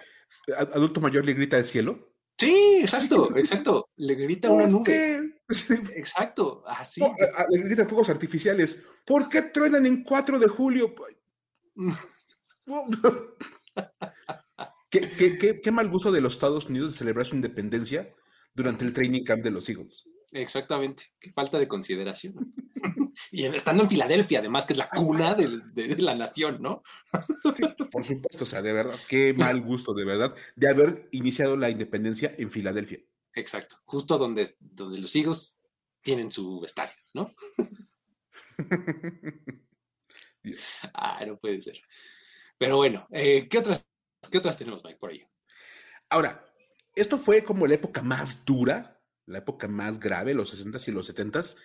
adulto mayor le grita al cielo. Sí, exacto, exacto. Le grita una nube. Exacto, así. le grita fuegos artificiales. ¿Por qué truenan en 4 de julio? ¿Qué, qué, mal gusto de los Estados Unidos de celebrar su independencia durante el training camp de los Eagles. Exactamente, qué falta de consideración. y estando en Filadelfia, además, que es la cuna de, la nación, ¿no? por supuesto, o sea, de verdad, qué mal gusto, de verdad, de haber iniciado la independencia en Filadelfia. Exacto, justo donde, donde los Eagles tienen su estadio, ¿no? ah, no puede ser. Pero bueno, eh, ¿qué, otras, ¿qué otras tenemos, Mike, por ahí? Ahora, esto fue como la época más dura, la época más grave, los 60s y los 70s.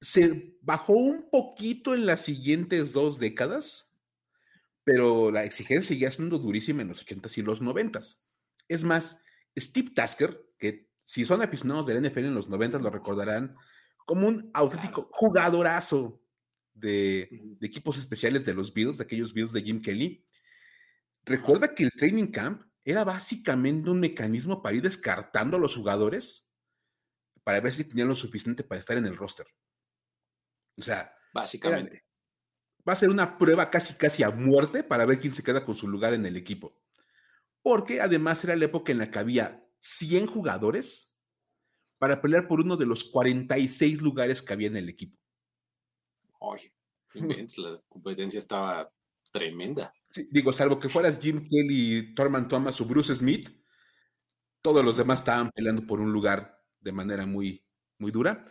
Se bajó un poquito en las siguientes dos décadas, pero la exigencia seguía siendo durísima en los 80s y los 90s. Es más, Steve Tasker, que si son aficionados del NFL en los 90 lo recordarán como un auténtico jugadorazo de, equipos especiales de los Bills, de aquellos Bills de Jim Kelly. Recuerda que el training camp era básicamente un mecanismo para ir descartando a los jugadores para ver si tenían lo suficiente para estar en el roster. O sea, básicamente. va a ser una prueba casi casi a muerte para ver quién se queda con su lugar en el equipo. Porque además era la época en la que había 100 jugadores para pelear por uno de los 46 lugares que había en el equipo. Ay, la competencia estaba tremenda. digo, salvo que fueras Jim Kelly, Thurman Thomas o Bruce Smith, todos los demás estaban peleando por un lugar de manera muy, muy dura.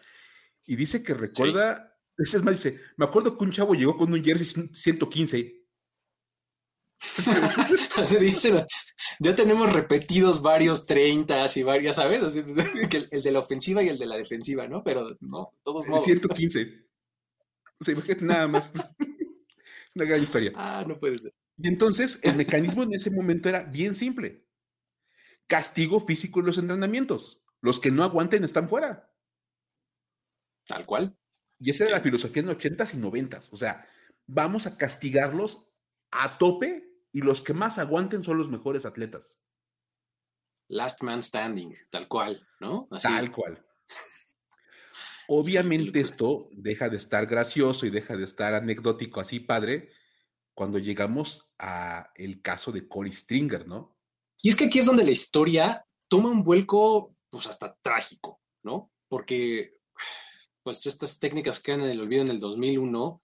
Y dice que recuerda, es más, dice, me acuerdo que un chavo llegó con un jersey 115. Así dice, ya tenemos repetidos varios 30 y varias, ¿sabes? el, de la ofensiva y el de la defensiva, ¿no? Pero no, todos modos. 115. O sea, imagínate nada más. Una gran historia. Ah, no puede ser. Y entonces el mecanismo en ese momento era bien simple. Castigo físico en los entrenamientos. Los que no aguanten están fuera. Tal cual. Y esa era la filosofía en los 80s y 90s. O sea, vamos a castigarlos a tope y los que más aguanten son los mejores atletas. Last man standing, tal cual, ¿no? Tal cual. Obviamente esto deja de estar gracioso y deja de estar anecdótico así padre cuando llegamos a el caso de Cory Stringer, ¿no? Y es que aquí es donde la historia toma un vuelco pues hasta trágico, ¿no? Porque pues estas técnicas quedan en el olvido en el 2001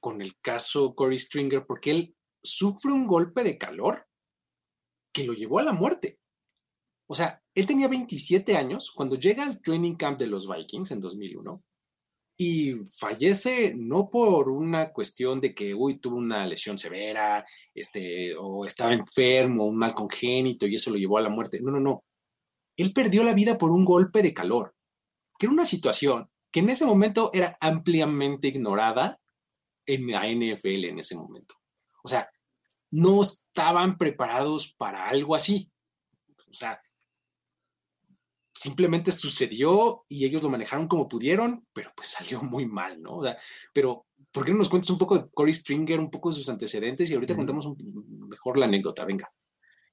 con el caso Cory Stringer porque él sufre un golpe de calor que lo llevó a la muerte. O sea, él tenía 27 años cuando llega al training camp de los Vikings en 2001 y fallece no por una cuestión de que, uy, tuvo una lesión severa, este, o estaba enfermo, un mal congénito y eso lo llevó a la muerte. No, no, no. Él perdió la vida por un golpe de calor, que era una situación que en ese momento era ampliamente ignorada en la NFL en ese momento. O sea, no estaban preparados para algo así. O sea, simplemente sucedió y ellos lo manejaron como pudieron, pero pues salió muy mal, ¿no? O sea, pero, ¿por qué no nos cuentas un poco de Corey Stringer, un poco de sus antecedentes y ahorita contamos mejor la anécdota? Venga.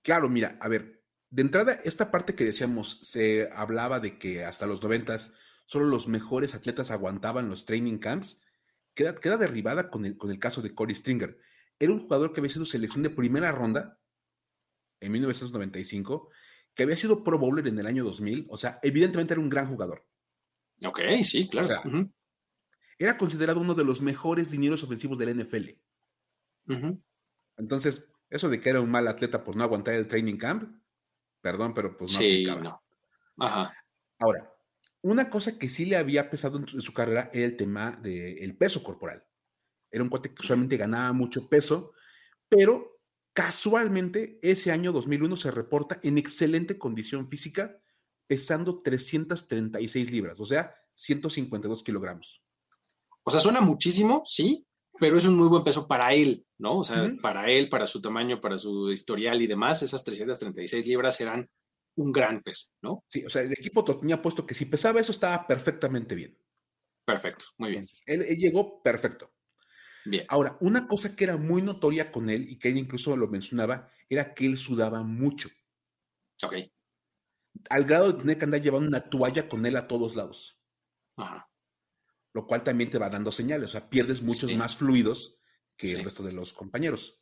Claro, mira, a ver, de entrada, esta parte que decíamos, se hablaba de que hasta los noventas solo los mejores atletas aguantaban los training camps, queda, queda derribada con el, con el caso de Corey Stringer. Era un jugador que había sido selección de primera ronda en 1995 que había sido Pro Bowler en el año 2000, o sea, evidentemente era un gran jugador. Ok, sí, claro. Era considerado uno de los mejores linieros ofensivos del NFL. Entonces, eso de que era un mal atleta por no aguantar el training camp, perdón, pero pues no. Sí, no. Ajá. Ahora, una cosa que sí le había pesado en su, carrera era el tema del peso corporal. Era un cuate que solamente ganaba mucho peso, pero Casualmente, ese año 2001 se reporta en excelente condición física, pesando 336 libras, o sea, 152 kilogramos. O sea, suena muchísimo, sí, pero es un muy buen peso para él, ¿no? O sea, para él, para su tamaño, para su historial y demás, esas 336 libras eran un gran peso, ¿no? Sí, o sea, el equipo tenía puesto que si pesaba eso estaba perfectamente bien. Perfecto, muy bien. él, llegó perfecto. Bien. Ahora, una cosa que era muy notoria con él y que él incluso lo mencionaba era que él sudaba mucho. Ok. Al grado de tener que andar llevando una toalla con él a todos lados. Ajá. Lo cual también te va dando señales, o sea, pierdes muchos más fluidos que el resto de los compañeros.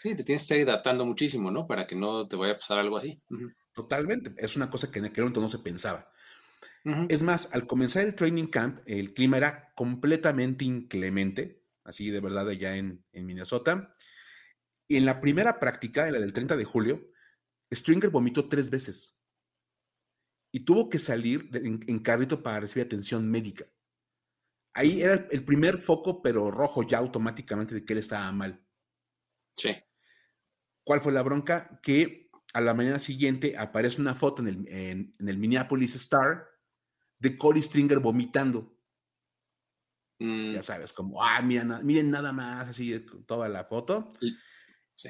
Sí, te tienes que estar hidratando muchísimo, ¿no? Para que no te vaya a pasar algo así. Totalmente. Es una cosa que en aquel momento no se pensaba. Es más, al comenzar el training camp, el clima era completamente inclemente, así de verdad allá en, Minnesota. Y en la primera práctica, en la del 30 de julio, Stringer vomitó tres veces y tuvo que salir en, carrito para recibir atención médica. Ahí era el primer foco, pero rojo ya automáticamente de que él estaba mal. Sí. ¿Cuál fue la bronca? Que a la mañana siguiente aparece una foto en el, en, el Minneapolis Star de Corey Stringer vomitando. Mm. Ya sabes, como, ah, miren, nada más, así toda la foto. Sí.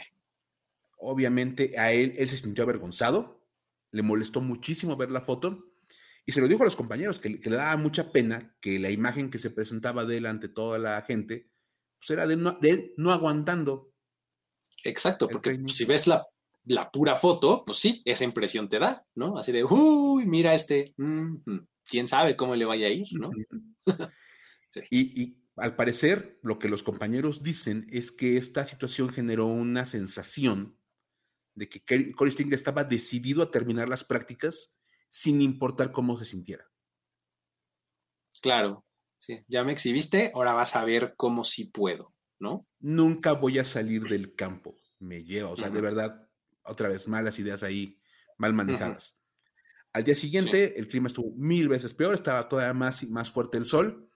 Obviamente a él, él se sintió avergonzado, le molestó muchísimo ver la foto y se lo dijo a los compañeros que, le daba mucha pena que la imagen que se presentaba de él ante toda la gente, pues era de, de él no aguantando. Exacto, porque si ves la la pura foto, pues sí, esa impresión te da, ¿no? Así de, uy, mira este, quién sabe cómo le vaya a ir, ¿no? y, al parecer, lo que los compañeros dicen es que esta situación generó una sensación de que Corey Sting estaba decidido a terminar las prácticas sin importar cómo se sintiera. Claro, sí, ya me exhibiste, ahora vas a ver cómo sí puedo, ¿no? Nunca voy a salir del campo, me lleva, o sea, de verdad, otra vez, malas ideas ahí, mal manejadas. Al día siguiente, el clima estuvo mil veces peor, estaba todavía más, más fuerte el sol.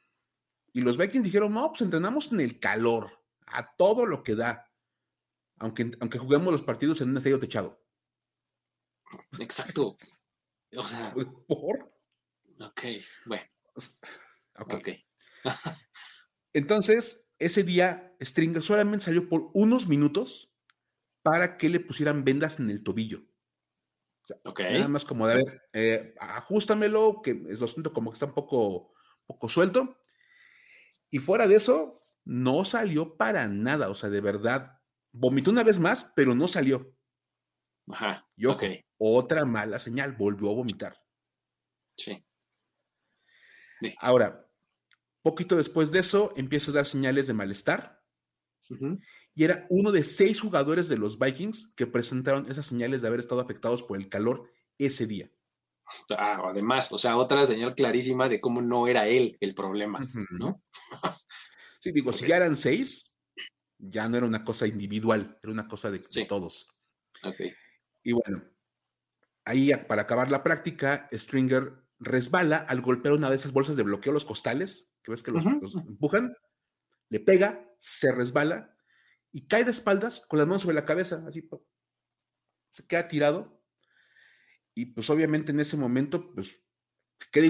Y los Vikings dijeron, no, pues entrenamos en el calor, a todo lo que da, aunque, aunque juguemos los partidos en un estadio techado. Exacto. O sea. ¿Por? Ok, bueno. Ok. Entonces, ese día, Stringer solamente salió por unos minutos para que le pusieran vendas en el tobillo. Nada más como de, a ver, eh, ajustamelo, que lo siento como que está un poco, poco suelto. Y fuera de eso, no salió para nada. O sea, de verdad, vomitó una vez más, pero no salió. Ajá. Y otra mala señal, volvió a vomitar. Sí. Ahora, poquito después de eso, empieza a dar señales de malestar y era uno de seis jugadores de los Vikings que presentaron esas señales de haber estado afectados por el calor ese día. Ah, además, o sea, otra señal clarísima de cómo no era él el problema, ¿no? sí, digo, si ya eran seis, ya no era una cosa individual, era una cosa de, todos. Y bueno, ahí para acabar la práctica, Stringer resbala al golpear una de esas bolsas de bloqueo los costales, que ves que los empujan, le pega, se resbala y cae de espaldas con las manos sobre la cabeza, así se queda tirado. Y pues obviamente en ese momento, pues queda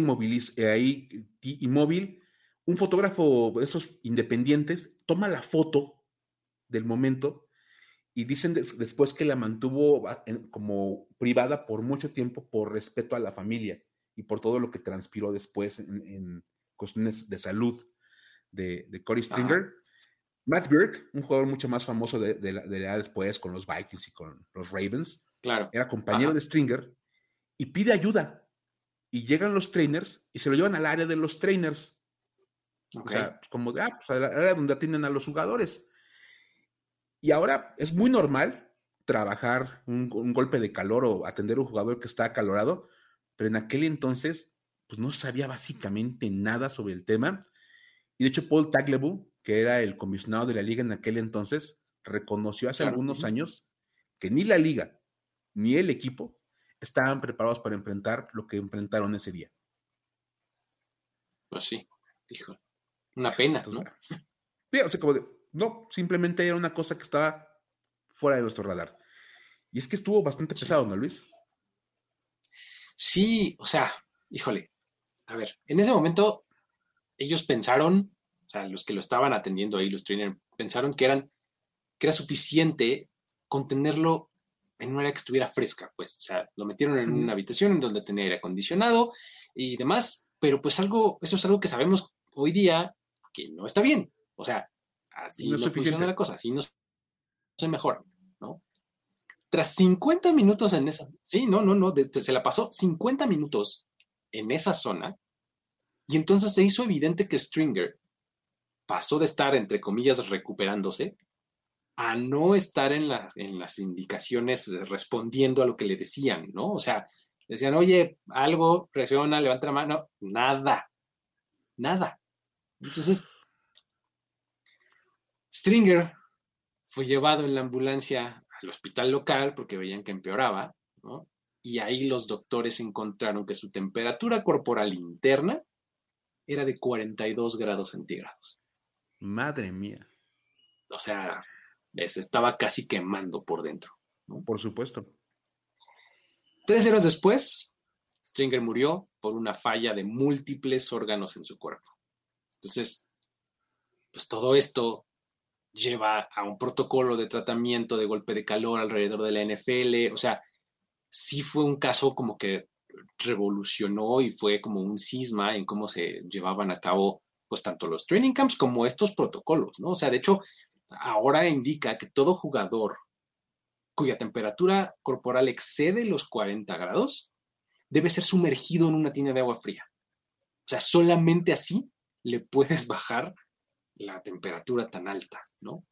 eh, ahí inmóvil. Un fotógrafo de esos independientes toma la foto del momento y dicen después que la mantuvo como privada por mucho tiempo por respeto a la familia y por todo lo que transpiró después en, cuestiones de salud de, de Cory Stringer. Matt Birk, un jugador mucho más famoso de, la, edad después con los Vikings y con los Ravens, claro. era compañero de Stringer y pide ayuda. Y llegan los trainers y se lo llevan al área de los trainers. O sea, como de, ah, pues al área donde atienden a los jugadores. Y ahora es muy normal trabajar un, golpe de calor o atender a un jugador que está acalorado, pero en aquel entonces, pues no sabía básicamente nada sobre el tema. Y de hecho, Paul Taglebu, que era el comisionado de la liga en aquel entonces, reconoció hace algunos años que ni la liga ni el equipo estaban preparados para enfrentar lo que enfrentaron ese día. Pues sí, hijo, una pena, ¿no? Sí, o sea, como de, no, simplemente era una cosa que estaba fuera de nuestro radar. Y es que estuvo bastante pesado, ¿no, Luis? Sí, o sea, híjole, a ver, en ese momento ellos pensaron o sea, los que lo estaban atendiendo ahí, los trainers, pensaron que, eran, que era suficiente contenerlo en una área que estuviera fresca, pues, o sea, lo metieron en una habitación en donde tenía aire acondicionado y demás, pero pues algo, eso es algo que sabemos hoy día que no está bien, o sea, así no, funciona la cosa, así no se mejora, ¿no? Tras 50 minutos en esa, sí, no, no, no, se la pasó 50 minutos en esa zona y entonces se hizo evidente que Stringer pasó de estar, entre comillas, recuperándose a no estar en, en las indicaciones respondiendo a lo que le decían, ¿no? O sea, decían, oye, algo, reacciona, levanta la mano, nada, nada. Entonces, Stringer fue llevado en la ambulancia al hospital local porque veían que empeoraba, ¿no? Y ahí los doctores encontraron que su temperatura corporal interna era de 42 grados centígrados. Madre mía. O sea, se estaba casi quemando por dentro. Por supuesto. Tres horas después, Stringer murió por una falla de múltiples órganos en su cuerpo. Entonces, pues todo esto lleva a un protocolo de tratamiento de golpe de calor alrededor de la NFL. O sea, sí fue un caso como que revolucionó y fue como un cisma en cómo se llevaban a cabo pues tanto los training camps como estos protocolos, ¿no? O sea, de hecho, ahora indica que todo jugador cuya temperatura corporal excede los 40 grados debe ser sumergido en una tina de agua fría. O sea, solamente así le puedes bajar la temperatura tan alta, ¿no?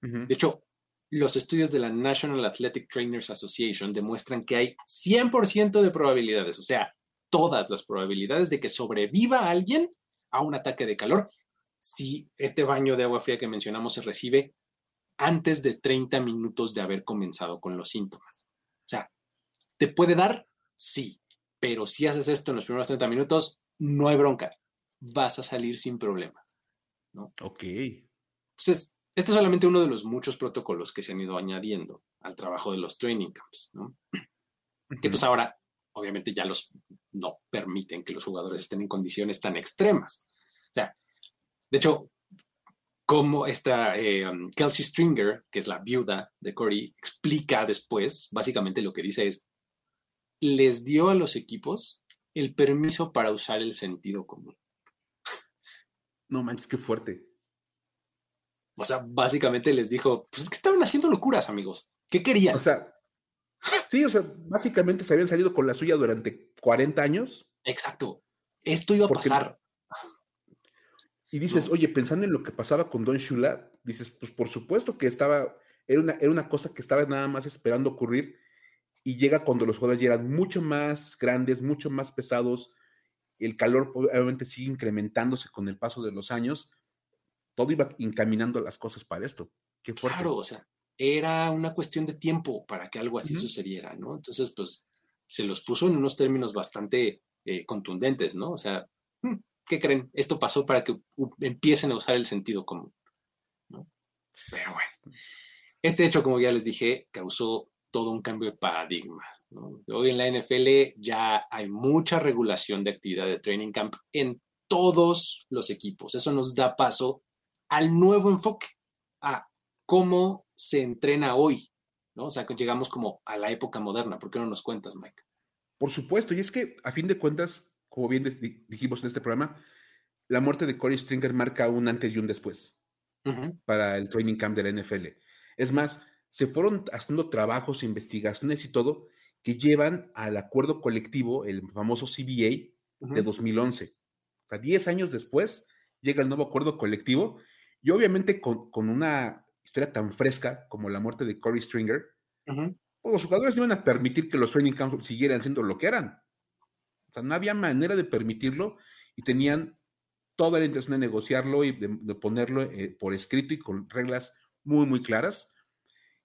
De hecho, los estudios de la National Athletic Trainers Association demuestran que hay 100% de probabilidades, o sea, todas las probabilidades de que sobreviva alguien a un ataque de calor si este baño de agua fría que mencionamos se recibe antes de 30 minutos de haber comenzado con los síntomas. O sea, ¿te puede dar? Sí, pero si haces esto en los primeros 30 minutos, no hay bronca, vas a salir sin problemas. ¿no? Ok. Entonces, este es solamente uno de los muchos protocolos que se han ido añadiendo al trabajo de los training camps, ¿no? Que pues ahora, obviamente, ya los no permiten que los jugadores estén en condiciones tan extremas. O sea, de hecho, como esta eh, um, Kelsey Stringer, que es la viuda de Corey, explica después, básicamente lo que dice es, les dio a los equipos el permiso para usar el sentido común. No manches, qué fuerte. O sea, básicamente les dijo, pues es que estaban haciendo locuras, amigos. ¿Qué querían? O sea, sí, o sea, básicamente se habían salido con la suya durante 40 años. Exacto. Esto iba a pasar. Y dices, oye, pensando en lo que pasaba con Don Shula, dices, pues por supuesto que estaba, era una, era una cosa que estaba nada más esperando ocurrir y llega cuando los jugadores ya eran mucho más grandes, mucho más pesados, el calor obviamente sigue incrementándose con el paso de los años todo iba encaminando las cosas para esto. Qué Claro, o sea, era una cuestión de tiempo para que algo así sucediera, ¿no? Entonces, pues, se los puso en unos términos bastante eh, contundentes, ¿no? O sea, mm, ¿qué creen? Esto pasó para que empiecen a usar el sentido común, ¿no? Pero bueno, este hecho, como ya les dije, causó todo un cambio de paradigma. ¿no? Hoy en la NFL ya hay mucha regulación de actividad de training camp en todos los equipos. Eso nos da paso al nuevo enfoque, a cómo se entrena hoy, ¿no? O sea, que llegamos como a la época moderna. ¿Por qué no nos cuentas, Mike? Por supuesto, y es que a fin de cuentas, como bien dijimos en este programa, la muerte de Corey Stringer marca un antes y un después para el training camp de la NFL. Es más, se fueron haciendo trabajos, investigaciones y todo que llevan al acuerdo colectivo, el famoso CBA de 2011. O sea, 10 años después llega el nuevo acuerdo colectivo y obviamente con, una historia tan fresca como la muerte de Corey Stringer, pues, los jugadores no iban a permitir que los training camps siguieran siendo lo que eran. O sea, no había manera de permitirlo y tenían toda la intención de negociarlo y de, ponerlo eh, por escrito y con reglas muy, muy claras.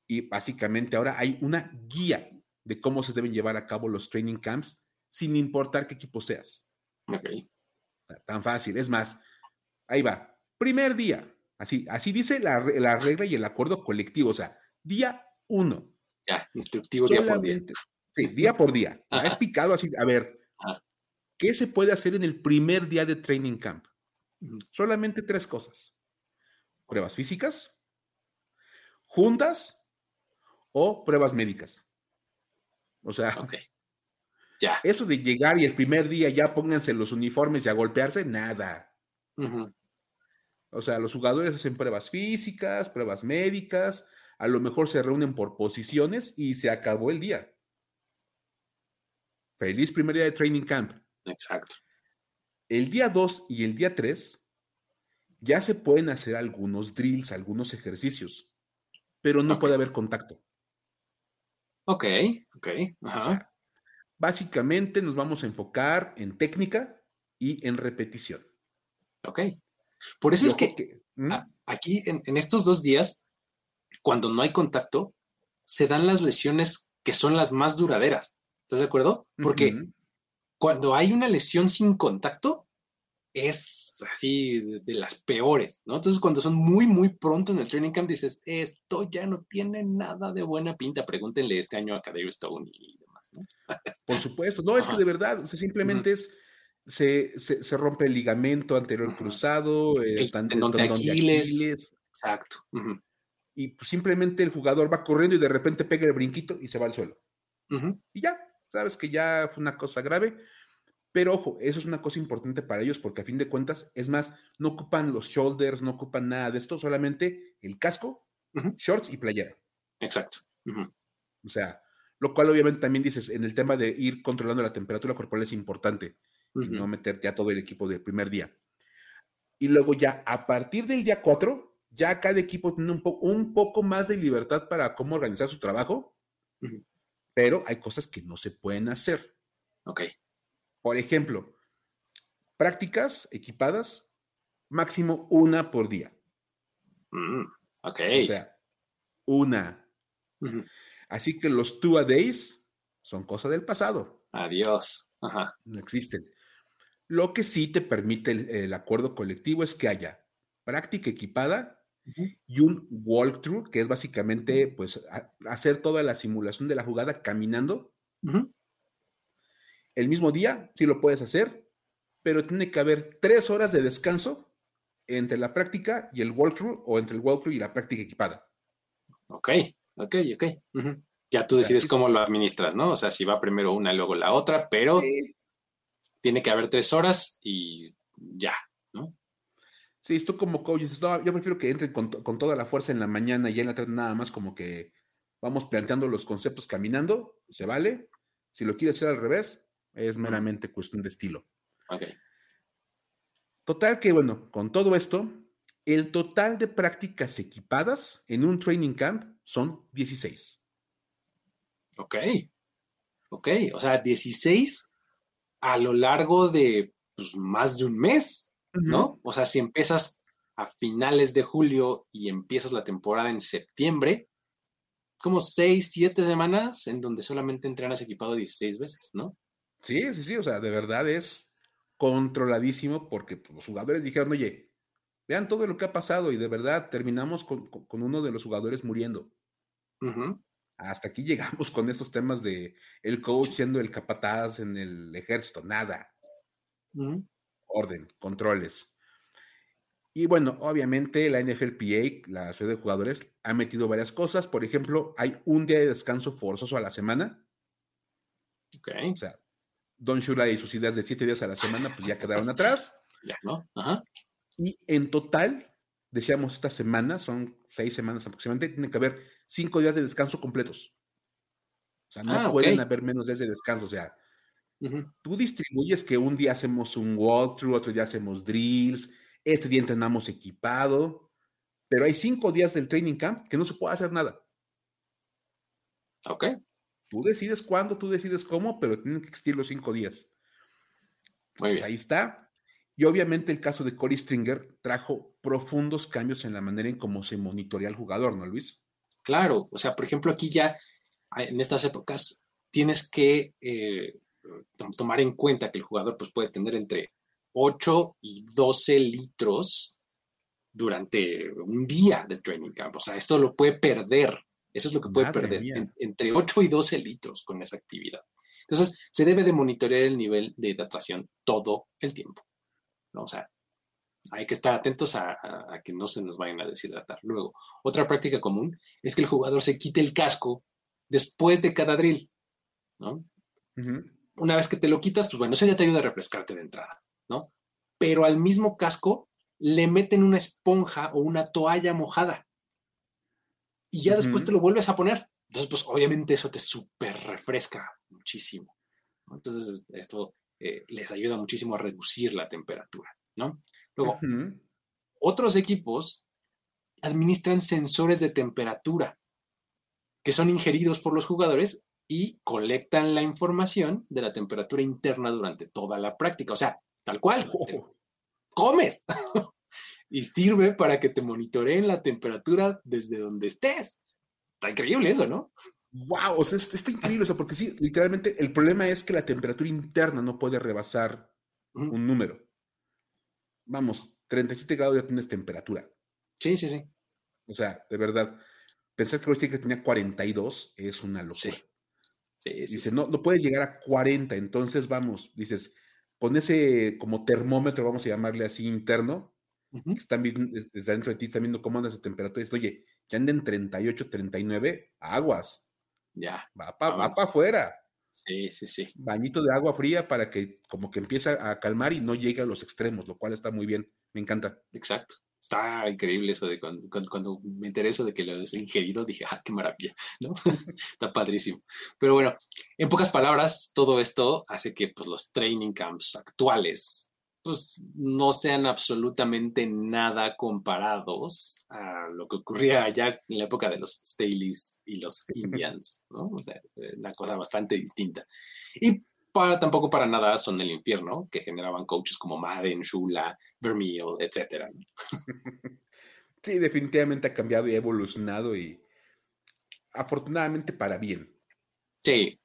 Y básicamente ahora hay una guía de cómo se deben llevar a cabo los training camps sin importar qué equipo seas. Ok. Tan fácil. Es más, ahí va. Primer día, Así, así dice la, regla y el acuerdo colectivo, o sea, día uno. Ya, instructivo día por día. Sí, día por día. Ha explicado así, a ver, ¿qué se puede hacer en el primer día de training camp? Solamente tres cosas. Pruebas físicas, juntas o pruebas médicas. O sea, ya. eso de llegar y el primer día ya pónganse los uniformes y a golpearse, nada. O sea, los jugadores hacen pruebas físicas, pruebas médicas, a lo mejor se reúnen por posiciones y se acabó el día. Feliz primer día de training camp. Exacto. El día 2 y el día 3 ya se pueden hacer algunos drills, algunos ejercicios, pero no puede haber contacto. Ok, ok. básicamente nos vamos a enfocar en técnica y en repetición. Ok. Por eso es que, ¿Mm? aquí en, estos dos días, cuando no hay contacto, se dan las lesiones que son las más duraderas. ¿Estás de acuerdo? Porque cuando hay una lesión sin contacto, es así de, las peores, ¿no? Entonces, cuando son muy, muy pronto en el training camp, dices, esto ya no tiene nada de buena pinta. Pregúntenle este año a Cadero Stone y demás, ¿no? Por supuesto, no, es que de verdad, o sea, simplemente es se, se, rompe el ligamento anterior cruzado, eh, el tendón de Aquiles. Exacto. Y pues, simplemente el jugador va corriendo y de repente pega el brinquito y se va al suelo. Y ya, sabes que ya fue una cosa grave. Pero ojo, eso es una cosa importante para ellos porque a fin de cuentas, es más, no ocupan los shoulders, no ocupan nada de esto, solamente el casco, shorts y playera. Exacto. O sea, lo cual obviamente también dices, en el tema de ir controlando la temperatura corporal es importante no meterte a todo el equipo del primer día. Y luego ya a partir del día 4, ya cada equipo tiene un, un poco más de libertad para cómo organizar su trabajo, pero hay cosas que no se pueden hacer. Ok. Por ejemplo, prácticas equipadas, máximo una por día. Mm, ok. O sea, una. Así que los two a days son cosa del pasado. Adiós. Ajá. No existen. Lo que sí te permite el, acuerdo colectivo es que haya práctica equipada y un walkthrough, que es básicamente pues hacer toda la simulación de la jugada caminando. El mismo día, sí lo puedes hacer, pero tiene que haber tres horas de descanso entre la práctica y el walkthrough o entre el walkthrough y la práctica equipada. Ok, ok, ok. Ya tú decides cómo lo administras, ¿no? O sea, si va primero una y luego la otra, pero tiene que haber tres horas y ya. Sí, esto como coach yo prefiero que entren con, toda la fuerza en la mañana y en la tarde nada más como que vamos planteando los conceptos caminando, se vale. Si lo quieres hacer al revés, es meramente cuestión de estilo. Ok. Total que, bueno, con todo esto, el total de prácticas equipadas en un training camp son 16. Ok. Ok, o sea, 16 a lo largo de pues, más de un mes, ¿no? O sea, si empiezas a finales de julio y empiezas la temporada en septiembre, como seis, siete semanas en donde solamente entrenas equipado 16 veces, ¿no? Sí, sí, sí, o sea, de verdad es controladísimo porque pues, los jugadores dijeron, oye, vean todo lo que ha pasado y de verdad terminamos con, uno de los jugadores muriendo. Hasta aquí llegamos con estos temas de el coach siendo el capataz en el ejército, nada. Orden, controles. Y bueno, obviamente la NFLPA, la ciudad de jugadores, ha metido varias cosas. Por ejemplo, hay un día de descanso forzoso a la semana. Ok. O sea, Don Shula y sus ideas de siete días a la semana, pues ya quedaron atrás. Ya, ¿no? Ajá. Y en total, decíamos esta semana, son seis semanas aproximadamente, tiene que haber cinco días de descanso completos. O sea, no ah, pueden haber menos días de descanso. O sea, tú distribuyes que un día hacemos un walkthrough, otro día hacemos drills, este día entrenamos equipado, pero hay cinco días del training camp que no se puede hacer nada. Ok. Tú decides cuándo, tú decides cómo, pero tienen que existir los cinco días. Pues ahí está. Y obviamente el caso de Cory Stringer trajo profundos cambios en la manera en cómo se monitorea al jugador, ¿no, Luis? Claro, o sea, por ejemplo, aquí ya en estas épocas tienes que eh, tomar en cuenta que el jugador pues, puede tener entre 8 y 12 litros durante un día de training camp. O sea, esto lo puede perder. Eso es lo que puede perder. entre 8 y 12 litros con esa actividad. Entonces, se debe de monitorear el nivel de hidratación todo el tiempo. ¿no? O sea, Hay que estar atentos a, que no se nos vayan a deshidratar. Luego, otra práctica común es que el jugador se quite el casco después de cada drill, ¿no? Una vez que te lo quitas, pues bueno, eso ya te ayuda a refrescarte de entrada, ¿no? Pero al mismo casco le meten una esponja o una toalla mojada y ya después te lo vuelves a poner. Entonces, pues obviamente eso te súper refresca muchísimo. Entonces, esto eh, les ayuda muchísimo a reducir la temperatura, ¿no? Luego, otros equipos administran sensores de temperatura que son ingeridos por los jugadores y colectan la información de la temperatura interna durante toda la práctica. O sea, tal cual, oh. comes y sirve para que te monitoreen la temperatura desde donde estés. Está increíble eso, ¿no? Wow, o sea, está increíble eso, porque sí, literalmente el problema es que la temperatura interna no puede rebasar un número. Vamos, 37 grados ya tienes temperatura. Sí, sí, sí. O sea, de verdad, pensar que que tenía 42 es una locura. Sí. Sí, Dice, No, no puedes llegar a 40, entonces vamos, dices, con ese como termómetro, vamos a llamarle así interno, están viendo, desde dentro de ti, están viendo cómo anda esa temperatura, y dices, oye, que anden 38, 39, aguas. Ya. Va para afuera. Sí, sí, sí. Bañito de agua fría para que como que empiece a calmar y no llegue a los extremos, lo cual está muy bien. Me encanta. Exacto. Está increíble eso de cuando, cuando, me intereso de que lo has ingerido, dije, ah, qué maravilla, ¿no? Está padrísimo. Pero bueno, en pocas palabras, todo esto hace que pues, los training camps actuales pues no sean absolutamente nada comparados a lo que ocurría allá en la época de los Staleys y los Indians, ¿no? O sea, eh, una cosa bastante distinta. Y para, tampoco para nada son el infierno que generaban coaches como Madden, Shula, Vermeil, etc. Sí, definitivamente ha cambiado y ha evolucionado y afortunadamente para bien. Sí,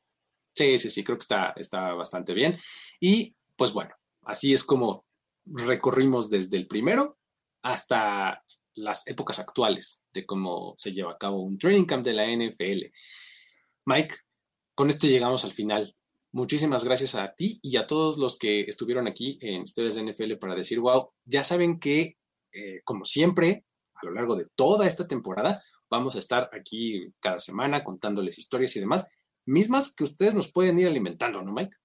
sí, sí, sí, creo que está, está bastante bien. Y pues bueno, Así es como recorrimos desde el primero hasta las épocas actuales de cómo se lleva a cabo un training camp de la NFL. Mike, con esto llegamos al final. Muchísimas gracias a ti y a todos los que estuvieron aquí en Historias de NFL para decir, wow, ya saben que, eh, como siempre, a lo largo de toda esta temporada, vamos a estar aquí cada semana contándoles historias y demás, mismas que ustedes nos pueden ir alimentando, ¿no, Mike?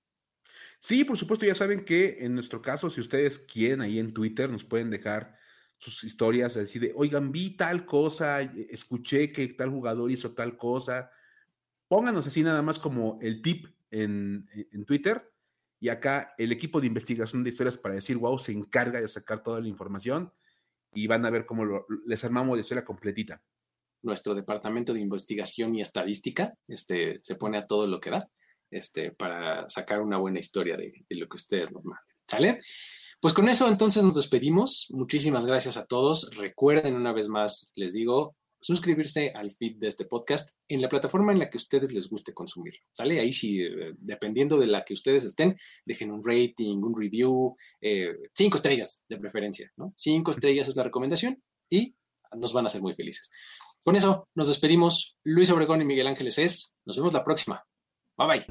Sí, por supuesto, ya saben que en nuestro caso, si ustedes quieren ahí en Twitter, nos pueden dejar sus historias, decir de, oigan, vi tal cosa, escuché que tal jugador hizo tal cosa. Pónganos así nada más como el tip en, Twitter. Y acá el equipo de investigación de historias para decir, wow, se encarga de sacar toda la información y van a ver cómo les armamos la historia completita. Nuestro departamento de investigación y estadística este, se pone a todo lo que da este, para sacar una buena historia de, lo que ustedes nos manden. ¿Sale? Pues con eso entonces nos despedimos. Muchísimas gracias a todos. Recuerden una vez más, les digo, suscribirse al feed de este podcast en la plataforma en la que ustedes les guste consumirlo. Ahí sí, eh, dependiendo de la que ustedes estén, dejen un rating, un review, eh, cinco estrellas de preferencia, ¿no? Cinco estrellas es la recomendación y nos van a hacer muy felices. Con eso nos despedimos. Luis Obregón y Miguel Ángeles es. Nos vemos la próxima. Bye bye.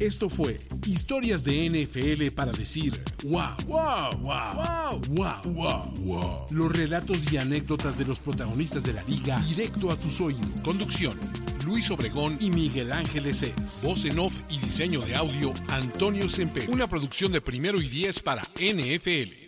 Esto fue Historias de NFL para decir wow, wow, wow, wow, wow, wow, Los relatos y anécdotas de los protagonistas de la liga directo a tus oídos. Conducción. Luis Obregón y Miguel Ángeles es. Voz en off y diseño de audio Antonio Sempe. Una producción de primero y diez para NFL.